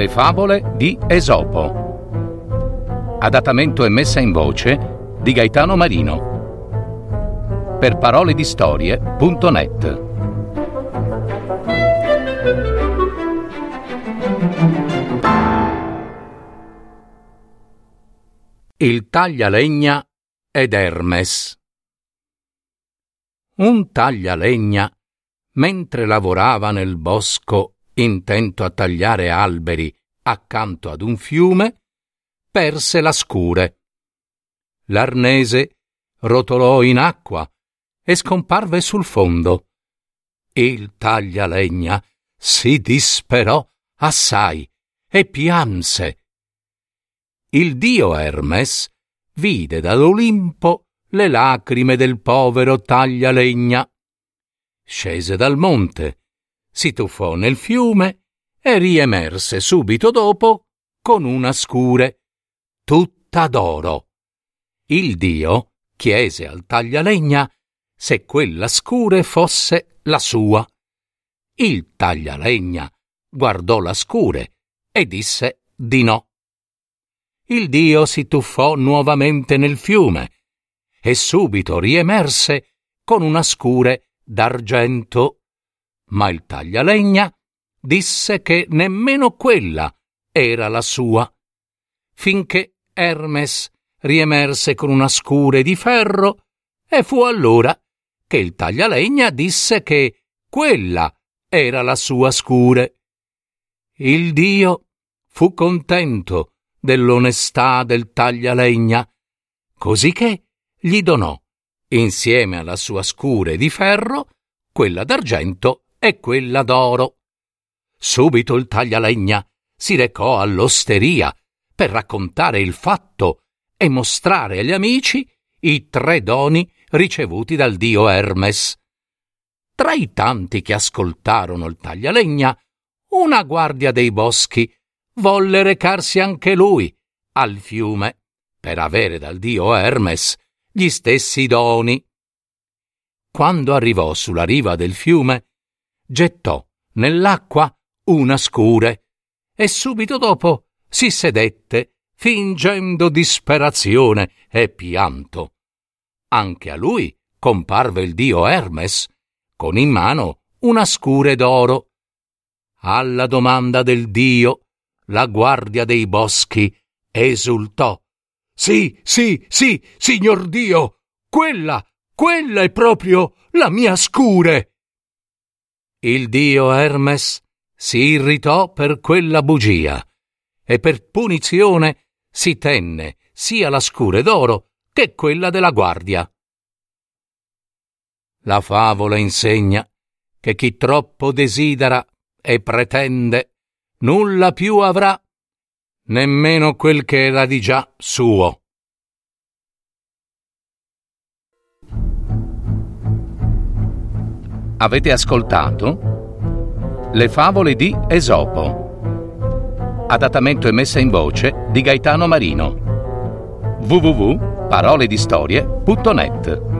Le favole di Esopo. Adattamento e messa in voce di Gaetano Marino. Per parole di storie.net. Il taglialegna ed Hermes. Un taglialegna, mentre lavorava nel bosco intento a tagliare alberi accanto ad un fiume, perse la scure. L'arnese rotolò in acqua e scomparve sul fondo. Il taglialegna si disperò assai e pianse. Il dio Hermes vide dall'Olimpo le lacrime del povero taglialegna. Scese dal monte si tuffò nel fiume e riemerse subito dopo con una scure, tutta d'oro. Il dio chiese al taglialegna se quella scure fosse la sua. Il taglialegna guardò la scure e disse di no. Il dio si tuffò nuovamente nel fiume e subito riemerse con una scure d'argento ma il taglialegna disse che nemmeno quella era la sua, finché Hermes riemerse con una scure di ferro e fu allora che il taglialegna disse che quella era la sua scure. Il dio fu contento dell'onestà del taglialegna, così che gli donò, insieme alla sua scure di ferro, quella d'argento e quella d'oro. Subito il taglialegna si recò all'osteria per raccontare il fatto e mostrare agli amici i tre doni ricevuti dal dio Hermes. Tra i tanti che ascoltarono il taglialegna, una guardia dei boschi volle recarsi anche lui al fiume per avere dal dio Hermes gli stessi doni. Quando arrivò sulla riva del fiume, gettò nell'acqua una scure e subito dopo si sedette fingendo disperazione e pianto. Anche a lui comparve il dio Hermes con in mano una scure d'oro. Alla domanda del dio, la guardia dei boschi esultò. Sì, sì, sì, signor Dio, quella, quella è proprio la mia scure. Il dio Hermes si irritò per quella bugia e per punizione si tenne sia la scure d'oro che quella della guardia. La favola insegna che chi troppo desidera e pretende nulla più avrà, nemmeno quel che era di già suo. Avete ascoltato Le favole di Esopo. Adattamento e messa in voce di Gaetano Marino. www.paroledistorie.net